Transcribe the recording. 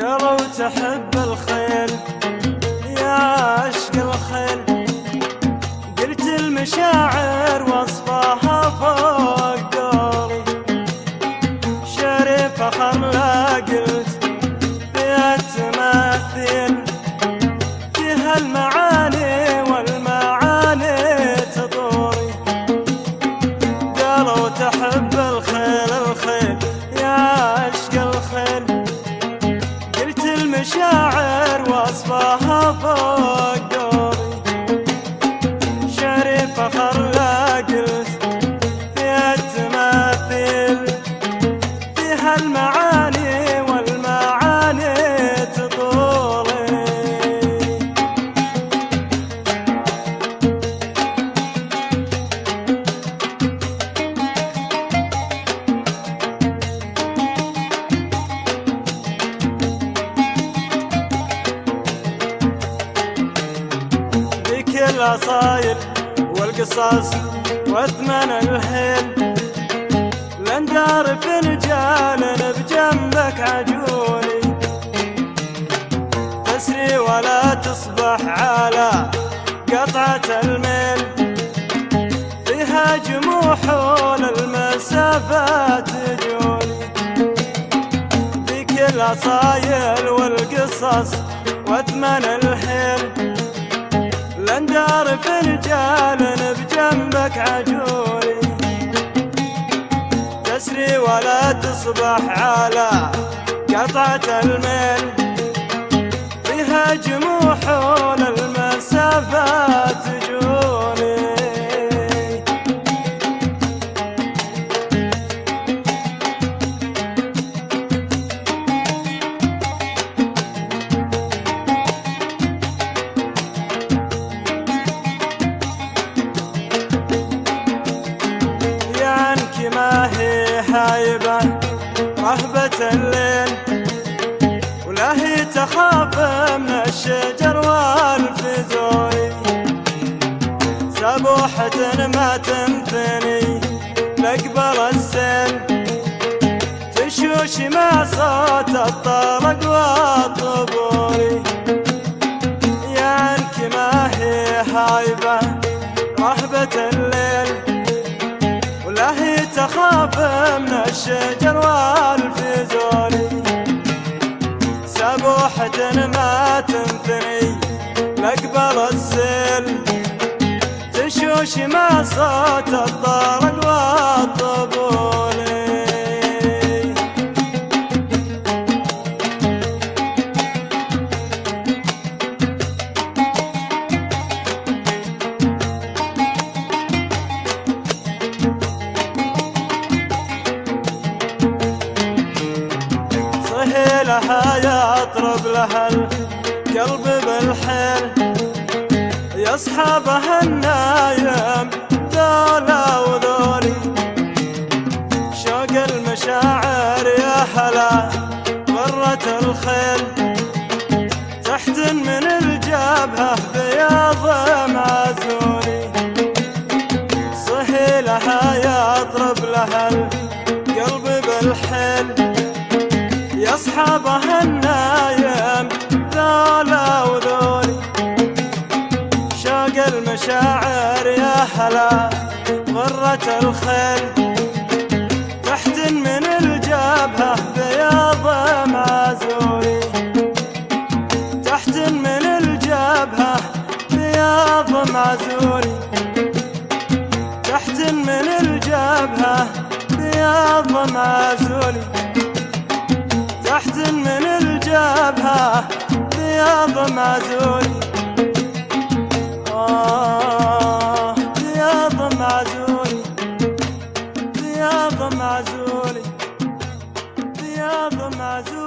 قالوا تحب الخيل المشاعر وصفها الأصايل والقصص وأثمن الهيل لندار فنجان بجنبك عجولي. تسري ولا تصبح على قطعة الميل. فيها جموح المسافات تجولي. ذيك الأصايل والقصص وأثمن الهيل لندار فنجان بجنبك عجولي تسري ولا تصبح على قطعة الميل. فيها جموح المسافات تجولي الليل ولا هي تخاف من الشجر والفزوي. سبوحة ما تنثني لقبل السيل تشوش مع صوت الطرق والطبول يا عنك ما هي هايبة رهبة من الشجر والفزول سبوحة ما تنثني لقبل السيل. تشوش مع صوت الطرق والطبول. صهيلها يطرب لها القلب بالحيل. يصحبها النايم ذولا وذولي. شوق المشاعر يا هلا غرة الخيل. يصحبها النايم ذولا وذولي. شوق المشاعر يا هلا غرة الخيل. تحتن من الجبهة بياض معزولي تحتن من الجبهة بياض معزولي تحتن من الجبهة بياض معزولي تحت من بلعبها رياضة معزولي آه رياضة معزولي رياضة معزولي رياضة معزولي